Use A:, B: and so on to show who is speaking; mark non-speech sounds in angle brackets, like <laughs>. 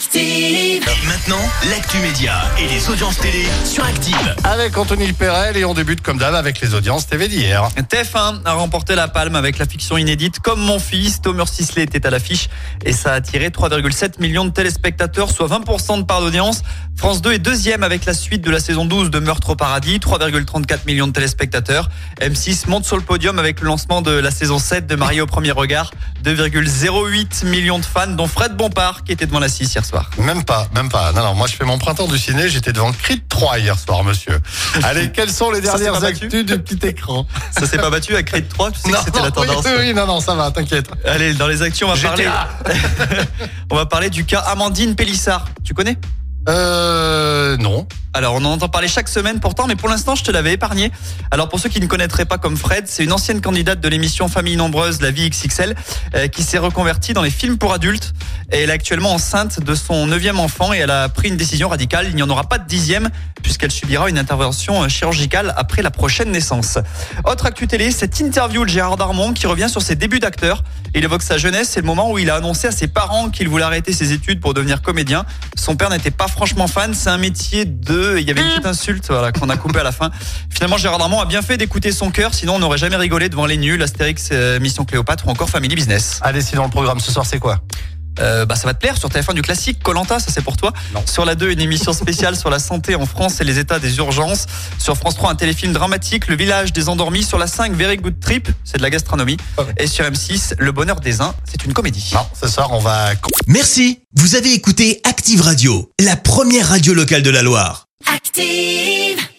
A: Active.
B: Et maintenant, l'actu média et les audiences télé sur Active.
C: Avec Anthony Perel et on débute comme d'hab avec les audiences TV d'hier.
D: TF1 a remporté la palme avec la fiction inédite Comme mon fils. Thomas Sisley était à l'affiche et ça a attiré 3,7 millions de téléspectateurs, soit 20% de part d'audience. France 2 est deuxième avec la suite de la saison 12 de Meurtre au paradis, 3,34 millions de téléspectateurs. M6 monte sur le podium avec le lancement de la saison 7 de Marie au premier regard, 2,08 millions de fans, dont Fred Bompard qui était devant la 6 hier soir.
C: Même pas, même pas. Non, non, moi je fais mon printemps du ciné, j'étais devant Creed 3 hier soir, monsieur. <laughs> Allez, quelles sont les dernières actus du petit écran? <laughs>
D: Ça s'est pas battu à Creed 3, tu sais que c'était la tendance.
C: oui, oui, non, non, ça va, t'inquiète.
D: Allez, dans les actions, on va
C: GTA.
D: parler. <laughs> on va parler du cas Amandine Pélissard. Tu connais?
C: Euh, non.
D: Alors, on en entend parler chaque semaine pourtant, mais pour l'instant, je te l'avais épargné. Alors, pour ceux qui ne connaîtraient pas comme Fred, c'est une ancienne candidate de l'émission Famille Nombreuse, La Vie XXL, euh, qui s'est reconvertie dans les films pour adultes. Et elle est actuellement enceinte de son neuvième enfant et elle a pris une décision radicale. Il n'y en aura pas de dixième, puisqu'elle subira une intervention euh, chirurgicale après la prochaine naissance. Autre actu télé, cette interview de Gérard Darmon qui revient sur ses débuts d'acteur. Il évoque sa jeunesse, c'est le moment où il a annoncé à ses parents qu'il voulait arrêter ses études pour devenir comédien. Son père n'était pas franchement fan, c'est un métier de... Il y avait une petite insulte voilà, qu'on a coupé à la fin. Finalement, Gérard Darmon a bien fait d'écouter son cœur, sinon on n'aurait jamais rigolé devant les nuls, Astérix, euh, Mission Cléopâtre ou encore Family Business.
C: Allez, sinon le programme ce soir, c'est quoi?
D: Euh, bah, ça va te plaire sur TF1 du classique Colanta, ça c'est pour toi.
C: Non.
D: Sur la 2, une émission spéciale sur la santé en France et les états des urgences. Sur France 3, un téléfilm dramatique, Le village des endormis. Sur la 5, Very Good Trip, c'est de la gastronomie. Et sur M6, Le bonheur des uns, c'est une comédie.
C: Non, ce soir, on va
B: Merci, vous avez écouté Active Radio, la première radio locale de la Loire.
A: Active.